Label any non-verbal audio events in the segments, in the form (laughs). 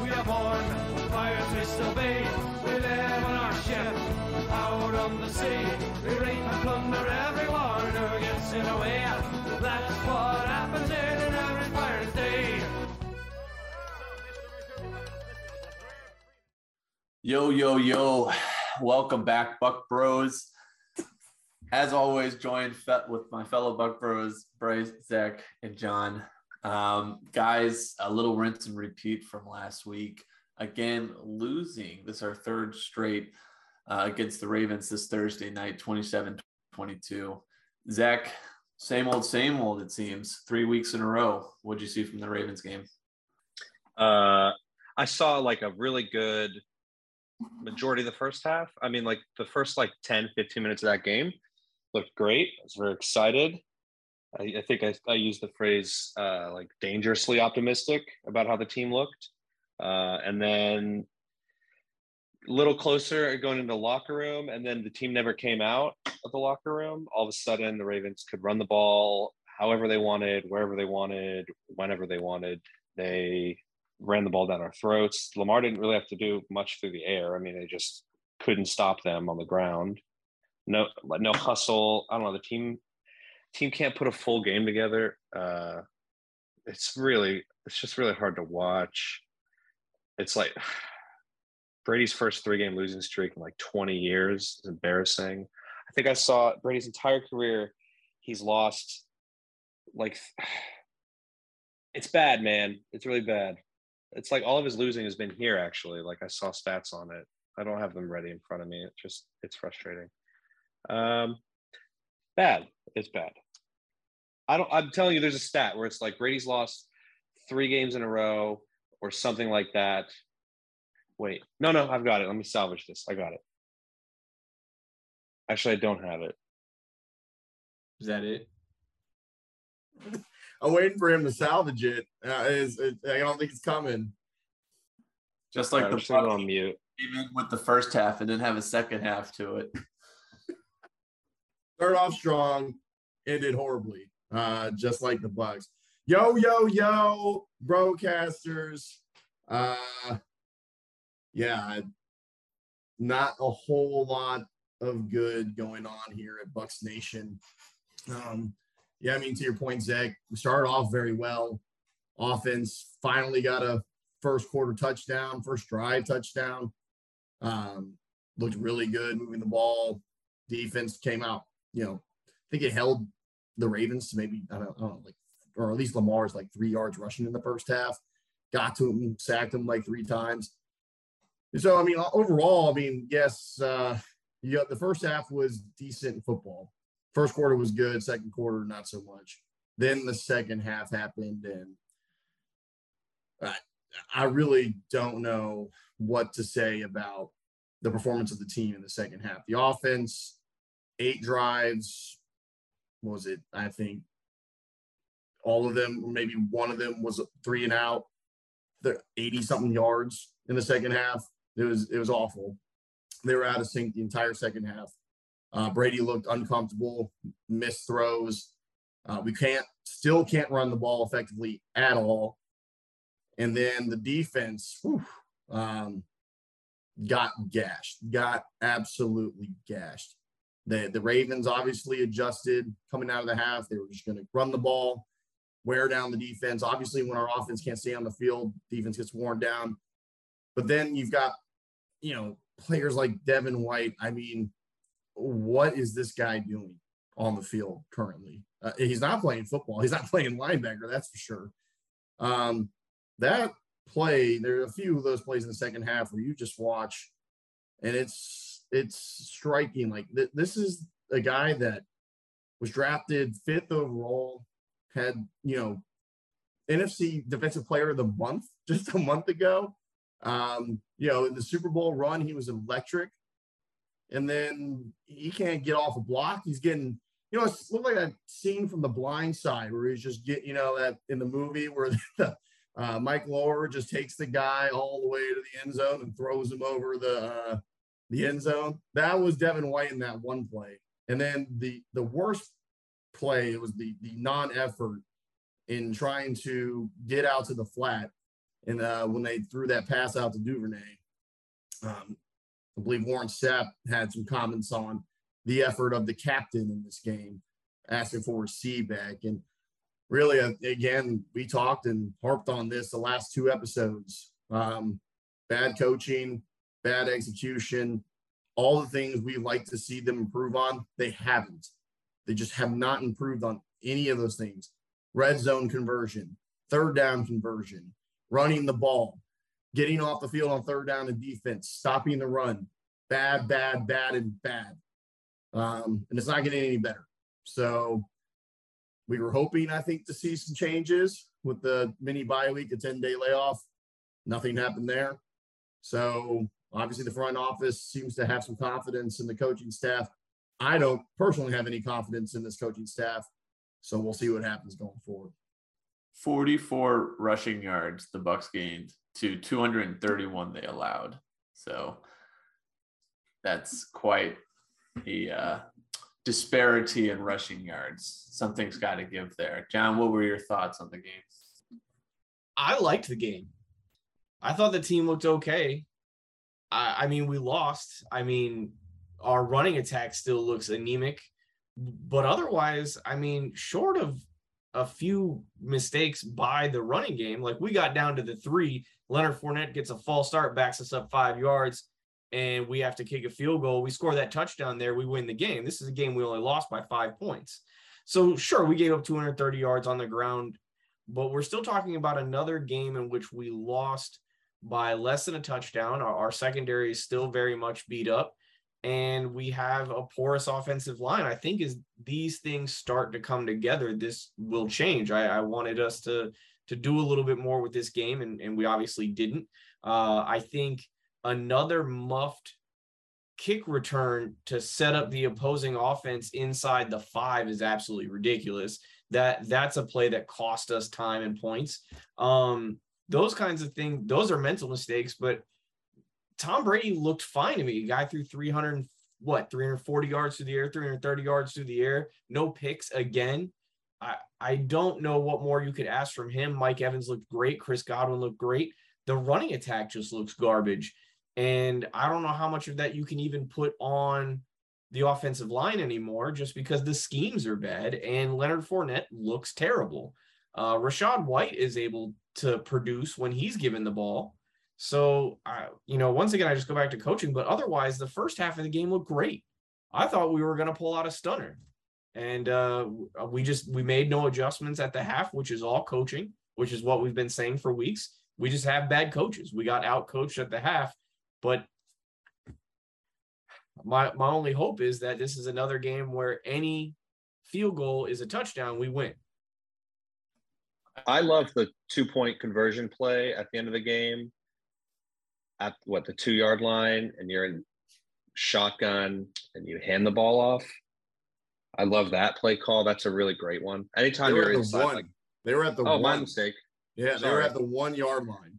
we are born. Pirates we still be, we live on our ship, out on the sea. We rape and plunder everyone who gets in the way. That's what happens in an average pirate's day. Yo, yo, yo. Welcome back, Buc Bros. As always, joined with my fellow Buc Bros, Bryce, Zach, and John. Um, guys, a little rinse and repeat from last week. Again, losing. This is our third straight uh, against the Ravens this Thursday night, 27 22. Zach, same old, same old, it seems. Three weeks in a row. What'd you see from the Ravens game? Uh, I saw like a really good majority of the first half. I mean, like the first like 10, 15 minutes of that game looked great. I was very excited. I, I think I, I used the phrase uh, like dangerously optimistic about how the team looked. Uh, and then a little closer going into the locker room, and then the team never came out of the locker room. All of a sudden, the Ravens could run the ball however they wanted, wherever they wanted, whenever they wanted. They ran the ball down our throats. Lamar didn't really have to do much through the air. I mean, they just couldn't stop them on the ground. No, no hustle. I don't know. The team team can't put a full game together. Uh, it's really, it's just really hard to watch. It's like (sighs) Brady's first three game losing streak in like 20 years is embarrassing. I think I saw Brady's entire career. He's lost like (sighs) it's bad, man. It's really bad. It's like all of his losing has been here actually. Like I saw stats on it. I don't have them ready in front of me. It's just it's frustrating. Um bad. It's bad. I don't I'm telling you there's a stat where it's like Brady's lost 3 games in a row or something like that. Wait. No, no, I've got it. Let me salvage this. I got it. Actually, I don't have it. Is that it? (laughs) I'm waiting for him to salvage it. Uh, is it, I don't think it's coming. Just like All right, the I'm just gonna go Bucs on mute. came in with the first half and then have a second half to it. Started off strong, ended horribly, uh, just like the Bucs. Yo, yo, yo, broadcasters. Uh, yeah, not a whole lot of good going on here at Bucs Nation. Um, yeah, I mean, to your point, Zach, we started off very well. Offense finally got a first quarter touchdown, first drive touchdown. Um, looked really good moving the ball. Defense came out, you know, I think it held the Ravens to maybe, I don't, I don't know, like, or at least Lamar's like three yards rushing in the first half. Got to him, sacked him like three times. So, I mean, overall, I mean, yes, uh, you got the first half was decent football. First quarter was good, second quarter, not so much. Then the second half happened, and I, I really don't know what to say about the performance of the team in the second half. The offense, eight drives, was it? I think all of them, maybe one of them was three and out. The 80 something yards in the second half. It was it was awful. They were out of sync the entire second half. Uh, Brady looked uncomfortable, missed throws. Uh, we can't still can't run the ball effectively at all. And then the defense whew, um, got gashed, got absolutely gashed. The the Ravens obviously adjusted coming out of the half. They were just going to run the ball, wear down the defense. Obviously, when our offense can't stay on the field, defense gets worn down. But then you've got, you know, players like Devin White. I mean, what is this guy doing on the field currently? Uh, he's not playing football. He's not (laughs) playing linebacker. That's for sure. Um, that play, there are a few of those plays in the second half where you just watch, and it's it's striking. Like th- this is a guy that was drafted fifth overall, had you know NFC Defensive Player of the Month (laughs) just a month ago. Um, you know, in the Super Bowl run, he was electric. And then he can't get off a block. He's getting, you know, it's looked like that scene from The Blind Side where he's just get, you know, that in the movie where (laughs) the, uh, Mike Oher just takes the guy all the way to the end zone and throws him over the uh, the end zone. That was Devin White in that one play. And then the the worst play it was the the non-effort in trying to get out to the flat And uh, when they threw that pass out to Duvernay, um, I believe Warren Sapp had some comments on the effort of the captain in this game, asking for a C back. And really, uh, again, we talked and harped on this the last two episodes. Um, bad coaching, bad execution, all the things we like to see them improve on, they haven't. They just have not improved on any of those things. Red zone conversion, third down conversion, running the ball, getting off the field on third down and defense, stopping the run. Bad, bad, bad, and bad. Um, and it's not getting any better. So we were hoping, I think, to see some changes with the mini bye week, a 10 day layoff. Nothing happened there. So obviously, the front office seems to have some confidence in the coaching staff. I don't personally have any confidence in this coaching staff. So we'll see what happens going forward. 44 rushing yards the Bucs gained to 231 they allowed. So that's quite a uh, disparity in rushing yards. Something's got to give there. John, what were your thoughts on the game? I liked the game. I thought the team looked okay. I, I mean, we lost. I mean, our running attack still looks anemic, but otherwise, I mean, short of a few mistakes by the running game, like we got down to the three. Leonard Fournette gets a false start, backs us up five yards, and we have to kick a field goal. We score that touchdown there, we win the game. This is a game we only lost by five points. So, sure, we gave up 230 yards on the ground, but we're still talking about another game in which we lost by less than a touchdown. Our, our secondary is still very much beat up and we have a porous offensive line. I think as these things start to come together, this will change. I, I wanted us to to do a little bit more with this game, and, and we obviously didn't. Uh, I think another muffed kick return to set up the opposing offense inside the five is absolutely ridiculous. That that's a play that cost us time and points. Um, those kinds of things, those are mental mistakes, but Tom Brady looked fine to me. A guy threw 300 what 340 yards through the air, 330 yards through the air, no picks again. I I don't know what more you could ask from him. Mike Evans looked great. Chris Godwin looked great. The running attack just looks garbage. And I don't know how much of that you can even put on the offensive line anymore just because the schemes are bad and Leonard Fournette looks terrible. Uh, Rachaad White is able to produce when he's given the ball. So, I, you know, once again, I just go back to coaching, but otherwise, the first half of the game looked great. I thought we were going to pull out a stunner, and uh, we just we made no adjustments at the half, which is all coaching, which is what we've been saying for weeks. We just have bad coaches. We got out coached at the half, but my my only hope is that this is another game where any field goal is a touchdown, we win. I love the two point conversion play at the end of the game at what the two yard line and you're in shotgun and you hand the ball off. I love that play call. That's a really great one. Anytime you're inside, one. like, they were at the oh, one. my mistake. Yeah, they were at the one yard line.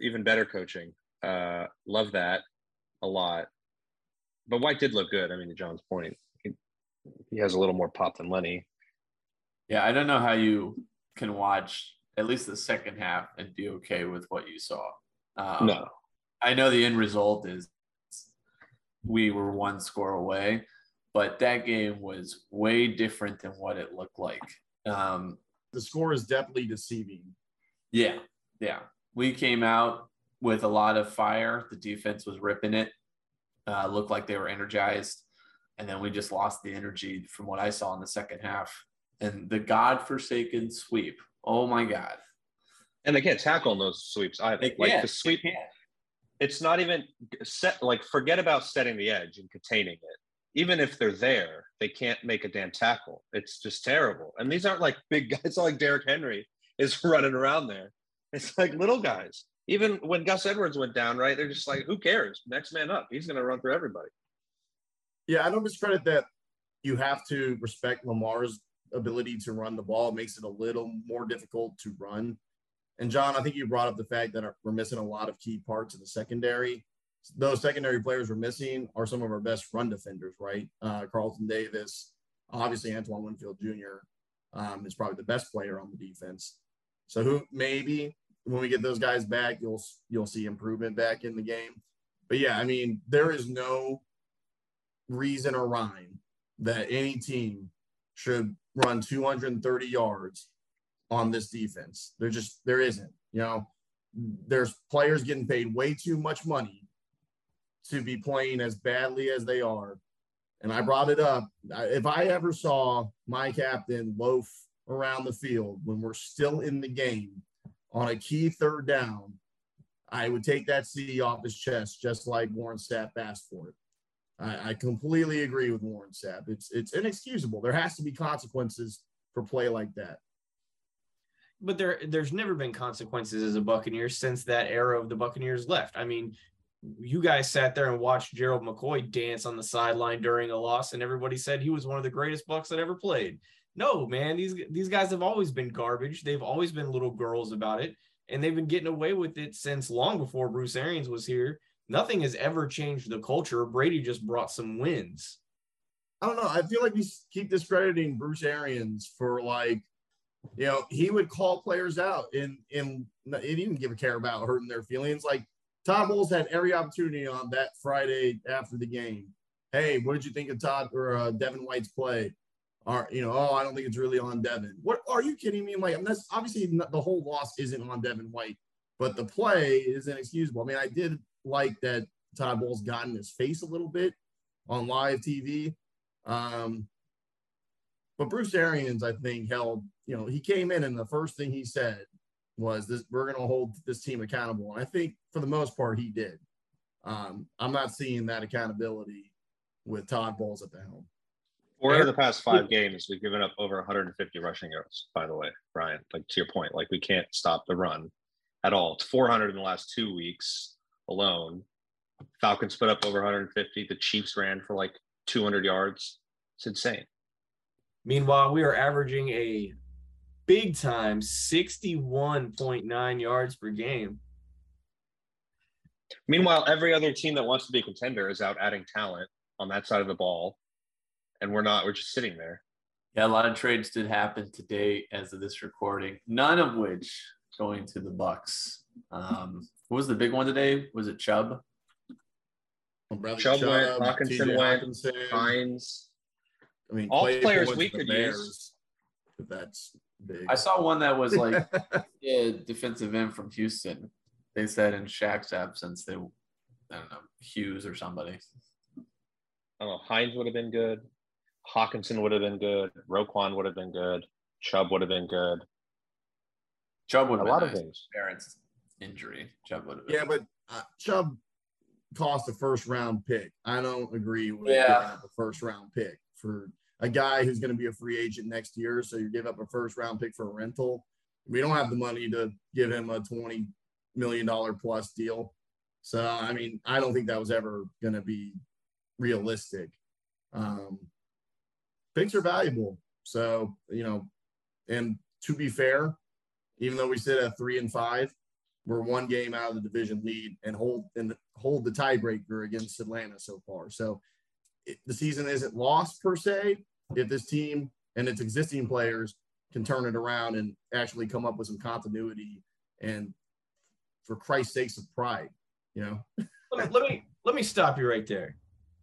Even better coaching. Uh, love that a lot. But White did look good. I mean, to John's point, he, he has a little more pop than Lenny. Yeah, I don't know how you can watch at least the second half and be okay with what you saw. Um, no, I know the end result is we were one score away, but that game was way different than what it looked like. Um, The score is definitely deceiving. yeah, yeah. We came out with a lot of fire. The defense was ripping it. Uh, looked like they were energized, and then we just lost the energy from what I saw in the second half. And the godforsaken sweep. Oh my god! and they can't tackle in those sweeps either. They like the sweep, it's not even set. Like forget about setting the edge and containing it. Even if they're there, they can't make a damn tackle. It's just terrible. And these aren't like (laughs) big guys. It's not like Derrick Henry is running around there. It's like little guys. Even when Gus Edwards went down, right? They're just like, who cares? Next man up. He's going to run through everybody. Yeah, I don't discredit that you have to respect Lamar's ability to run the ball. Makes it a little more difficult to run. And John, I think you brought up the fact that we're missing a lot of key parts of the secondary. Those secondary players we're missing are some of our best run defenders, right? Uh, Carlton Davis, obviously Antoine Winfield Jr. Um, is probably the best player on the defense. So who maybe when we get those guys back, you'll you'll see improvement back in the game. But yeah, I mean, there is no reason or rhyme that any team should run 230 yards on this defense. There just there isn't. You know, there's players getting paid way too much money to be playing as badly as they are. And I brought it up. If I ever saw my captain loaf around the field when we're still in the game on a key third down, I would take that C off his chest, just like Warren Sapp asked for it. I, I completely agree with Warren Sapp. It's it's inexcusable. There has to be consequences for play like that. But there, there's never been consequences as a Buccaneer since that era of the Buccaneers left. I mean, you guys sat there and watched Gerald McCoy dance on the sideline during a loss, and everybody said he was one of the greatest Bucs that ever played. No, man, these these guys have always been garbage. They've always been little girls about it, and they've been getting away with it since long before Bruce Arians was here. Nothing has ever changed the culture. Brady just brought some wins. I don't know. I feel like we keep discrediting Bruce Arians for like, you know, he would call players out and and he didn't give a care about hurting their feelings. Like Todd Bowles had every opportunity on that Friday after the game. Hey, what did you think of Todd or uh, Devin White's play? Or you know, oh, I don't think it's really on Devin. What are you kidding me? Like, I mean, that's obviously the whole loss isn't on Devin White, but the play is inexcusable. I mean, I did like that Todd Bowles got in his face a little bit on live TV. Um, but Bruce Arians, I think, held, you know, he came in and the first thing he said was this we're going to hold this team accountable. And I think for the most part, he did. Um, I'm not seeing that accountability with Todd Bowles at the helm. Four of the past five games, we've given up over 150 rushing yards, by the way, Brian. Like to your point, like we can't stop the run at all. It's 400 in the last two weeks alone. Falcons put up over 150. The Chiefs ran for like 200 yards. It's insane. Meanwhile, we are averaging a big time 61.9 yards per game. Meanwhile, every other team that wants to be a contender is out adding talent on that side of the ball. And we're not, we're just sitting there. Yeah, a lot of trades did happen today as of this recording, none of which going to the Bucs. Um, what was the big one today? Was it Chubb? Chubb, Chubb went, Hockenson went, Hockenson. Hines. I mean, all players we could Bears, use. That's big. I saw one that was like (laughs) yeah, defensive end from Houston. They said in Shaq's absence, they I don't know Hughes or somebody. I don't know. Hines would have been good. Hockenson would have been good. Roquan would have been good. Chubb would have been good. Chubb would have a lot nice. of things. Parents injury. Chubb would have. Yeah, but uh, Chubb cost a first round pick. I don't agree with yeah. a first round pick for a guy who's going to be a free agent next year. So you give up a first round pick for a rental. We don't have the money to give him a twenty million dollar plus deal. So I mean, I don't think that was ever going to be realistic. Um, picks are valuable. So you know, and to be fair, even though we sit at three and five, we're one game out of the division lead and hold and hold the tiebreaker against Atlanta so far. So it, the season isn't lost per se if this team and its existing players can turn it around and actually come up with some continuity and for Christ's sakes of pride, you know. (laughs) let, me, let me let me stop you right there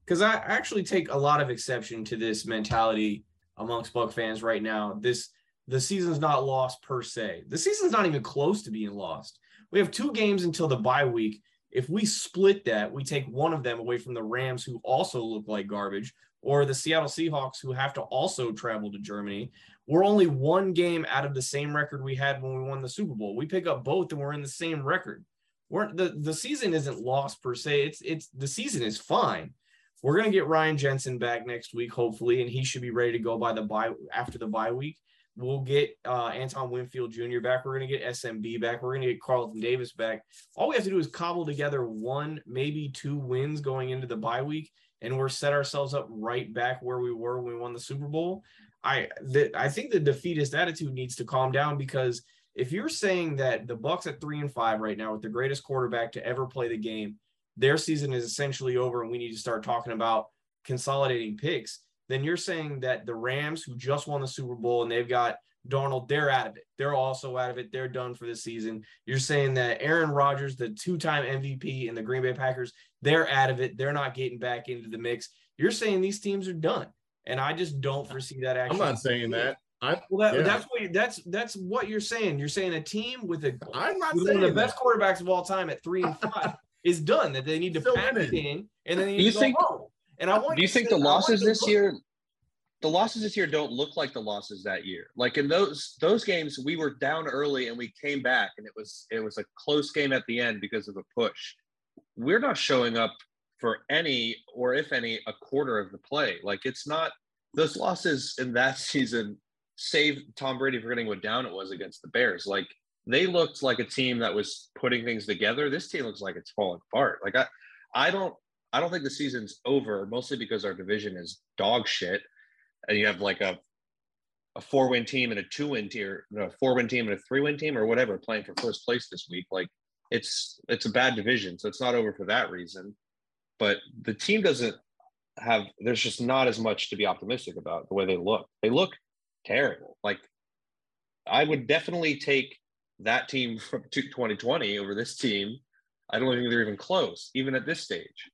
because I actually take a lot of exception to this mentality amongst Buc fans right now. This the season's not lost per se. The season's not even close to being lost. We have two games until the bye week. If we split that, we take one of them away from the Rams, who also look like garbage, or the Seattle Seahawks, who have to also travel to Germany. We're only one game out of the same record we had when we won the Super Bowl. We pick up both, and we're in the same record. We're the the season isn't lost per se. It's it's the season is fine. We're gonna get Ryan Jensen back next week, hopefully, and he should be ready to go by the bye after the bye week. We'll get uh, Antoine Winfield Jr. back. We're going to get SMB back. We're going to get Carlton Davis back. All we have to do is cobble together one, maybe two wins going into the bye week, and we're set ourselves up right back where we were when we won the Super Bowl. I I think the defeatist attitude needs to calm down because if you're saying that the Bucs at three and five right now with the greatest quarterback to ever play the game, their season is essentially over, and we need to start talking about consolidating picks then you're saying that the Rams, who just won the Super Bowl and they've got Darnold, they're out of it. They're also out of it. They're done for the season. You're saying that Aaron Rodgers, the two-time MVP in the Green Bay Packers, they're out of it. They're not getting back into the mix. You're saying these teams are done, and I just don't foresee that. Actually, I'm not saying that. I Well, that, yeah. that's what you, that's that's what you're saying. You're saying a team with a I'm not saying one of the that. best quarterbacks of all time at three and five (laughs) is done. That they need to Still pack it in and then they need you to go think- home. And I uh, want Do you to think the losses this look- year, the losses this year don't look like the losses that year? Like in those those games, we were down early and we came back, and it was it was a close game at the end because of a push. We're not showing up for any or if any a quarter of the play. Like it's not those losses in that (laughs) season save Tom Brady for getting what down it was against the Bears. Like they looked like a team that was putting things together. This team looks like it's falling apart. Like I I don't I don't think the season's over, mostly because our division is dog shit, and you have like a a four win team and a two win tier, a four win team and a three win team or whatever playing for first place this week. Like it's it's a bad division, so it's not over for that reason. But the team doesn't have. There's just not as much to be optimistic about the way they look. They look terrible. Like I would definitely take that team (laughs) from 2020 over this team. I don't think they're even close, even at this stage.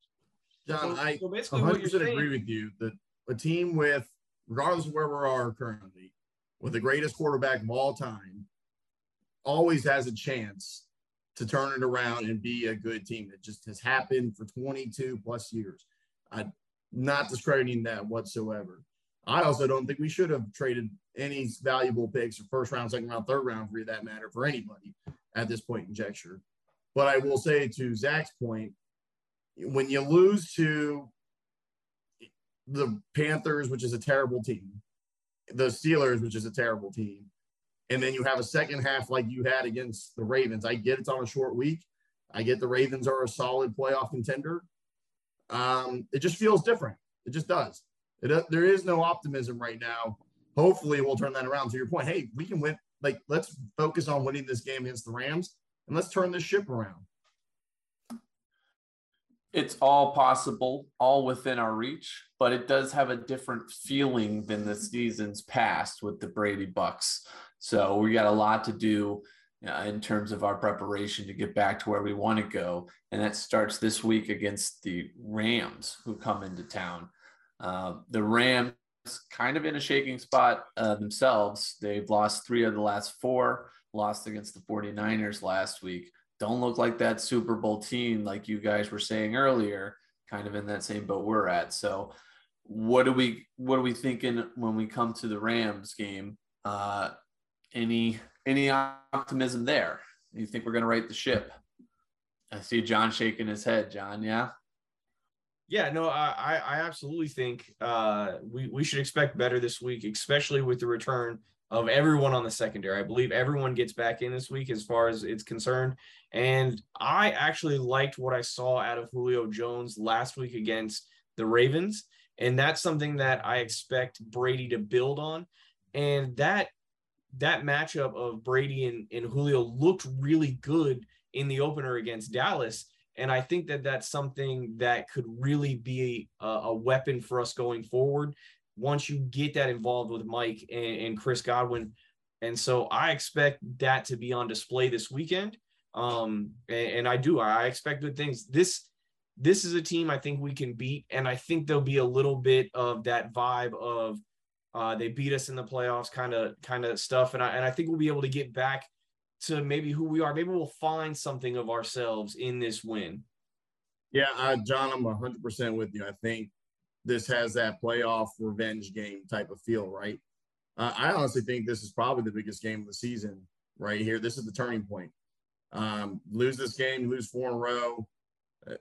John, So- I so basically what 100 you're percent agree with you that a team with, regardless of where we are currently, with the greatest quarterback of all time, always has a chance to turn it around and be a good team. It just has happened for 22 plus years. I'm not discrediting that whatsoever. I also don't think we should have traded any valuable picks or first round, second round, third round for that matter for anybody at this point in juncture. But I will say to Zach's point, when you lose to the Panthers, which is a terrible team, the Steelers, which is a terrible team, and then you have a second half like you had against the Ravens. I get it's on a short week. I get the Ravens are a solid playoff contender. Um, it just feels different. It just does. It, uh, there is no optimism right now. Hopefully, we'll turn that around. To your point, hey, we can win. Like, let's focus on winning this game against the Rams, and let's turn this ship around. It's all possible, all within our reach, but it does have a different feeling than the seasons past with the Brady Bucs. So we got a lot to do uh, in terms of our preparation to get back to where we want to go, and that starts this week against the Rams, who come into town. Uh, the Rams kind of in a shaking spot uh, themselves. They've lost three of the last four, lost against the 49ers last week don't look like that Super Bowl team, like you guys were saying earlier, kind of in that same boat we're at. So, what do we what are we thinking when we come to the Rams game? Uh, any any optimism there? You think we're going to right the ship? I see John shaking his head. John, yeah. Yeah, no, I I absolutely think uh, we we should expect better this week, especially with the return of everyone on the secondary. I believe everyone gets back in this week as far as it's concerned. And I actually liked what I saw out of Julio Jones last week against the Ravens. And that's something that I expect Brady to build on. And that that matchup of Brady and, and Julio looked really good in the opener against Dallas. And I think that that's something that could really be a, a weapon for us going forward once you get that involved with Mike and, and Chris Godwin. And so I expect that to be on display this weekend. Um, and, and I do. I expect good things. This this is a team I think we can beat, and I think there'll be a little bit of that vibe of uh, they beat us in the playoffs, kind of kind of stuff. And I and I think we'll be able to get back to maybe who we are. Maybe we'll find something of ourselves in this win. Yeah, John, I'm 100% with you. I think this has that playoff revenge game type of feel, right? Uh, I honestly think this is probably the biggest game of the season right here. This is the turning point. Um, lose this game, lose four in a row. Uh,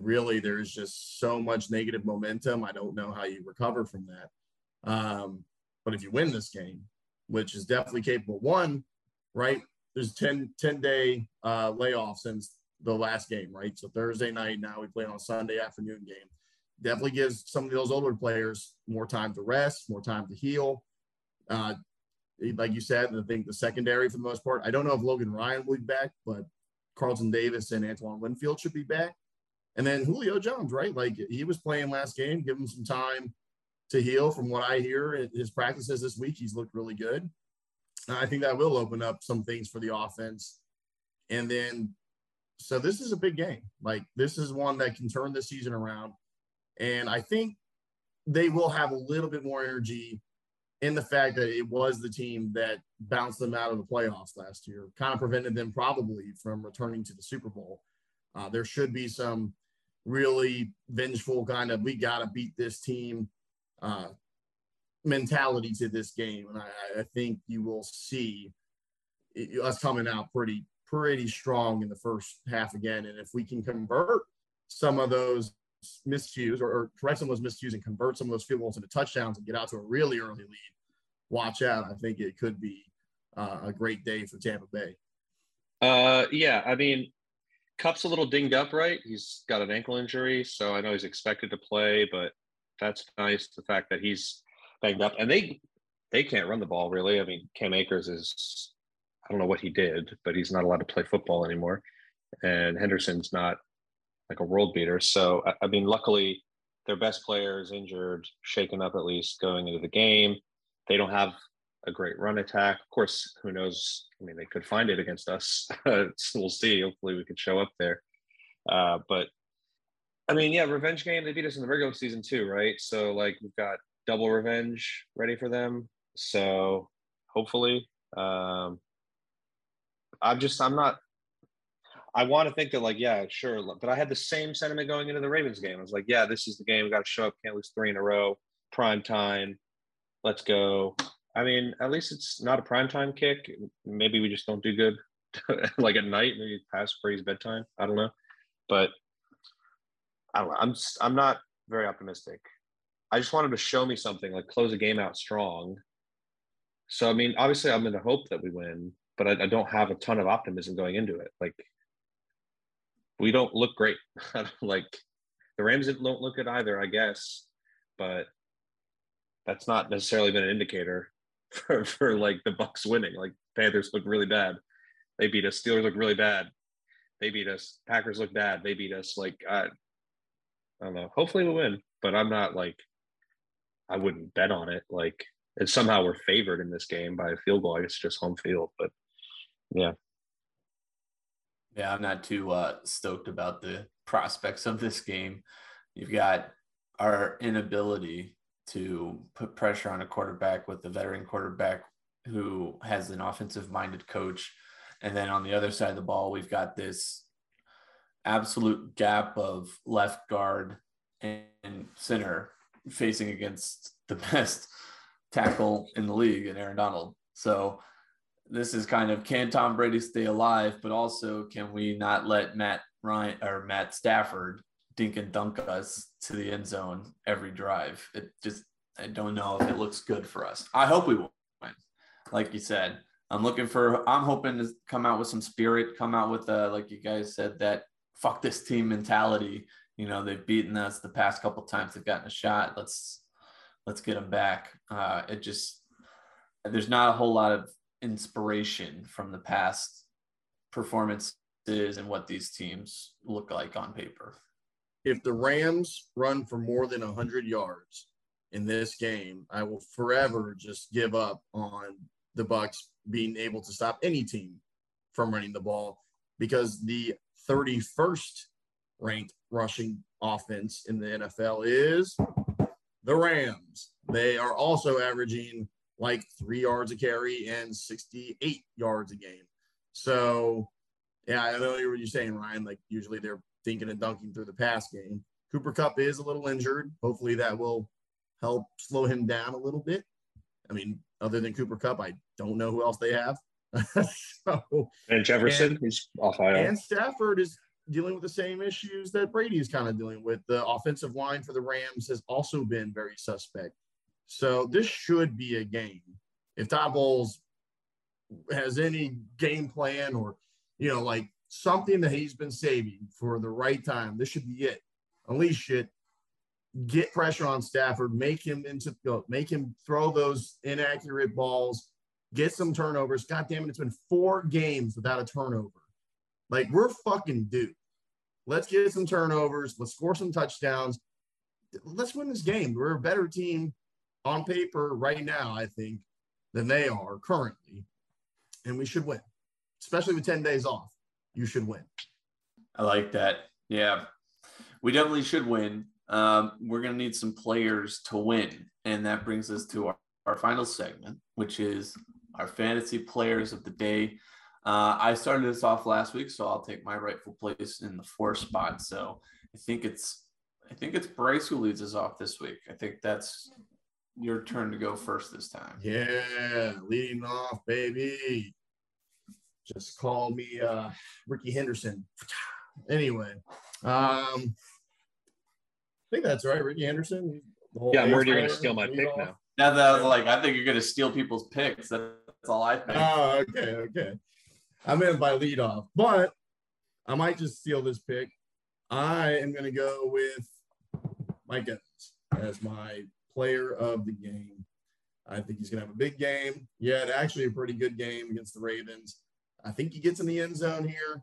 really, there's just so much negative momentum. I don't know how you recover from that. Um, but if you win this game, which is definitely capable, one, right? There's 10, 10 day uh, layoff since the last game, right? So Thursday night, now we play on Sunday afternoon game. Definitely gives some of those older players more time to rest, more time to heal. Uh, like you said, I think the secondary for the most part. I don't know if Logan Ryan will be back, but Carlton Davis and Antoine Winfield should be back. And then Julio Jones, right? Like he was playing last game, give him some time to heal. From what I hear, his practices this week, he's looked really good. I think that will open up some things for the offense. And then, so this is a big game. Like, this is one that can turn the season around. And I think they will have a little bit more energy in the fact that it was the team that bounced them out of the playoffs last year, kind of prevented them probably from returning to the Super Bowl. Uh, there should be some really vengeful kind of we got to beat this team uh, mentality to this game, and I, I think you will see it, us coming out pretty pretty strong in the first half again. And if we can convert some of those miscues or, or correct some of those miscues and convert some of those field goals into touchdowns and get out to a really early lead, watch out. I think it could be uh, a great day for Tampa Bay. Uh, yeah, I mean, Kupp's a little dinged up, right? He's got an ankle injury, so I know he's expected to play, but that's nice. The fact that he's banged up, and they they can't run the ball really. I mean, Cam Akers is I don't know what he did, but he's not allowed to play football anymore, and Henderson's not like a world beater. So I, mean, luckily their best player is injured, shaken up at least going into the game. They don't have a great run attack. Of course, who knows? I mean, they could find it against us. (laughs) we'll see. Hopefully, we could show up there. Uh, but I mean, yeah, revenge game. They beat us in the regular season too, right? So like we've got double revenge ready for them. So hopefully, um, I'm just I'm not. I want to think that like yeah, sure, but I had the same sentiment going into the Ravens game. I was like, yeah, this is the game. We got to show up. Can't lose three in a row. Prime time. Let's go. I mean, at least it's not a prime time kick. Maybe we just don't do good (laughs) like at night, maybe past Brady's bedtime. I don't know. But I don't know. I'm I'm not very optimistic. I just wanted to show me something, like close a game out strong. So I mean, obviously I'm in the hope that we win, but I, I don't have a ton of optimism going into it. Like we don't look great. (laughs) like the Rams don't look good either, I guess. But that's not necessarily been an indicator (laughs) for, for like the Bucs winning. Like Panthers look really bad. They beat us. Steelers look really bad. They beat us. Packers look bad. They beat us. Like I, I don't know. Hopefully we win, but I'm not like I wouldn't bet on it. Like and somehow we're favored in this game by a field goal. I guess it's just home field, but yeah. Yeah, I'm not too uh, stoked about the prospects of this game. You've got our inability to put pressure on a quarterback with the veteran quarterback who has an offensive minded coach. And then on the other side of the ball, we've got this absolute gap of left guard and center facing against the (laughs) best tackle in the league in Aaron Donald. So this is kind of can Tom Brady stay alive, but also can we not let Matt Ryan or Matt Stafford dink and dunk us to the end zone every drive. It just, I don't know if it looks good for us. I hope we win. Like you said, I'm looking for, I'm hoping to come out with some spirit, come out with, uh, like you guys said, that fuck this team mentality. You know, they've beaten us the past couple times. They've gotten a shot. Let's, let's get them back. Uh, it just, there's not a whole lot of inspiration from the past performances and what these teams look like on paper if the Rams run for more than 100 yards in this game, I will forever just give up on the Bucs being able to stop any team from running the ball because the 31st ranked rushing offense in the NFL is the Rams. They are also averaging like three yards a carry and 68 yards a game. So, yeah, I know what you're saying, Ryan. Like, usually they're thinking and dunking through the pass game. Cooper Kupp is a little injured. Hopefully that will help slow him down a little bit. I mean, other than Cooper Kupp, I don't know who else they have. (laughs) so, and Jefferson, and, he's off IR. And Stafford is dealing with the same issues that Brady is kind of dealing with. The offensive line for the Rams has also been very suspect. So this should be a game. If Todd Bowles has any game plan or, you know, like something that he's been saving for the right time. This should be it. Unleash it. Get pressure on Stafford. Make him into make him throw those inaccurate balls. Get some turnovers. God damn it! It's been four games without a turnover. Like we're fucking due. Let's get some turnovers. Let's score some touchdowns. Let's win this game. We're a better team on paper right now, I think, than they are currently. and we should win, especially with 10 days off. You should win. I like that. Yeah, we definitely should win. Um, we're going to need some players to win. And that brings us to our, our final segment, which is our fantasy players of the day. Uh, I started this off last week, so I'll take my rightful place in the fourth spot. So I think it's I think it's Bryce who leads us off this week. I think that's your turn to go first this time. Yeah, leading off, baby. Just call me uh, Rickey Henderson. Anyway, um, I think that's right, Rickey Henderson. the whole Yeah, I'm worried you're gonna steal my pick off. now. Now that I was like, I think you're going to steal people's picks. That's all I think. Oh, okay, okay. I meant by lead off, but I might just steal this pick. I am going to go with Mike Evans as my player of the game. I think he's going to have a big game. Yeah, actually a pretty good game against the Ravens. I think he gets in the end zone here.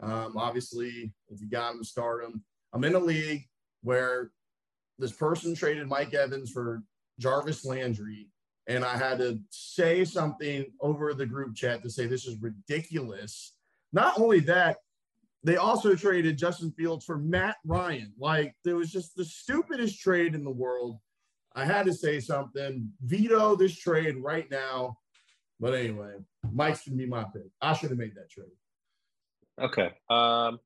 Um, obviously, if you got him, start him. I'm in a league where this person traded Mike Evans for Jarvis Landry and I had to say something over the group chat to say this is ridiculous. Not only that, they also traded Justin Fields for Matt Ryan. Like there was just the stupidest trade in the world. I had to say something. Veto this trade right now. But anyway, Mike's gonna be my pick. I should have made that trade. Okay. Um,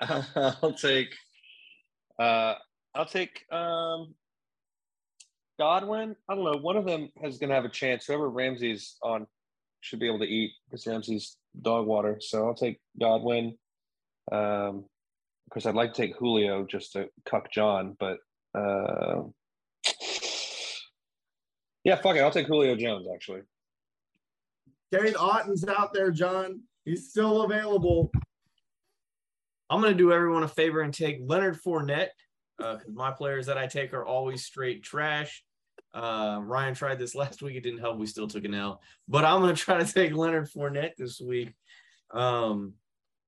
(sighs) I'll take. Uh, I'll take um, Godwin. I don't know. One of them is going to have a chance. Whoever Ramsey's on should be able to eat because Ramsey's dog water. So I'll take Godwin. Um, of course, I'd like to take Julio just to cuck John, but uh, yeah, fuck it. I'll take Julio Jones actually. Cade Otton's out there, John. He's still available. I'm gonna do everyone a favor and take Leonard Fournette because my players that I take are always straight trash. Uh, Ryan tried this (laughs) last week; it didn't help. We still took an L, but I'm gonna try to take Leonard Fournette this week. Um,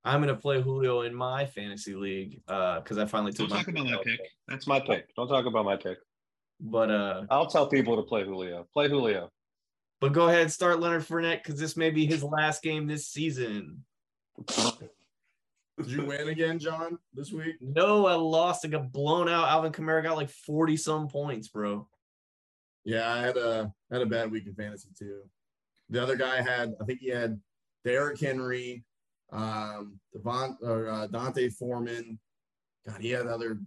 I'm gonna play Julio in my fantasy league because I finally took Don't my talk about my pick. That's my pick. Don't talk about my pick. But uh, I'll tell people to play Julio. Play Julio. but go ahead, and start Leonard Fournette because this may be his last game this season. Did you win again, John, this week? No, I lost. I got blown out. Alvin Kamara got like 40 some points, bro. Yeah, I had a had a bad week in fantasy too. The other guy had, I think he had Derrick Henry, um, Devon or uh, D'Onta Foreman. God, he had other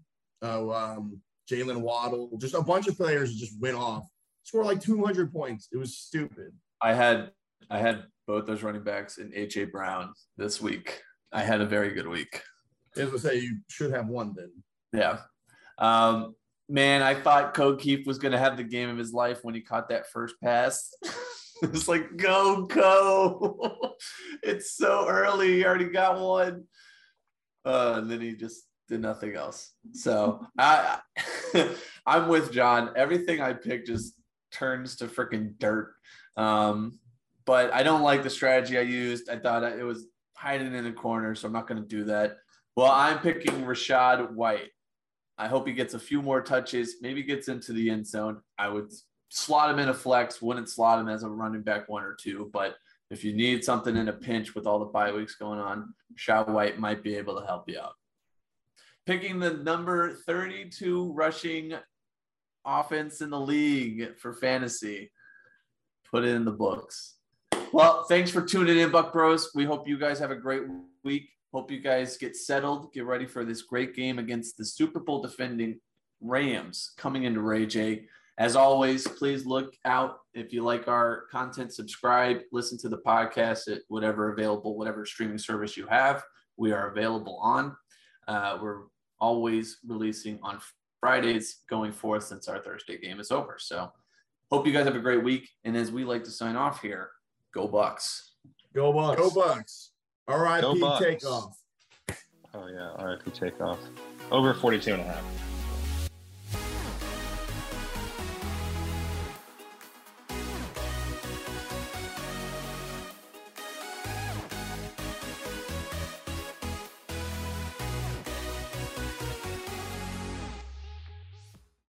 oh um, Jaylen Waddle, just a bunch of players just went off, scored like 200 points. It was stupid. I had I had both those running backs and AJ Brown this week. I had a very good week. As I say, you should have won then. Yeah. Um, man, I thought Code Keith was gonna have the game of his life when he caught that first pass. (laughs) (laughs) it's like, go, go. (laughs) it's so early. He already got one. Uh, and then he just did nothing else. So (laughs) I I'm with John. Everything I pick just turns to freaking dirt. Um, but I don't like the strategy I used. I thought it was hiding in a corner, so I'm not going to do that. Well, I'm picking Rachaad White. I hope he gets a few more touches, maybe gets into the end zone. I would slot him in a flex, wouldn't slot him as a running back one or two, but if you need something in a pinch with all the bye weeks going on, Rachaad White might be able to help you out. Picking the number 32 rushing offense in the league for fantasy. Put it in the books. Well, thanks for tuning in, Buc Bros. We hope you guys have a great week. Hope you guys get settled, get ready for this great game against the Super Bowl defending Rams coming into Ray Jay. As always, please look out if you like our content, subscribe, listen to the podcast at whatever available, whatever streaming service you have. We are available on. Uh, we're always releasing on Fridays going forth since our Thursday game is over. So, hope you guys have a great week. And as we like to sign off here, go Bucs. Go Bucs. Go Bucs. R.I.P. Go Bucs. Takeoff. Oh yeah, RIP takeoff. Over 42 and a half.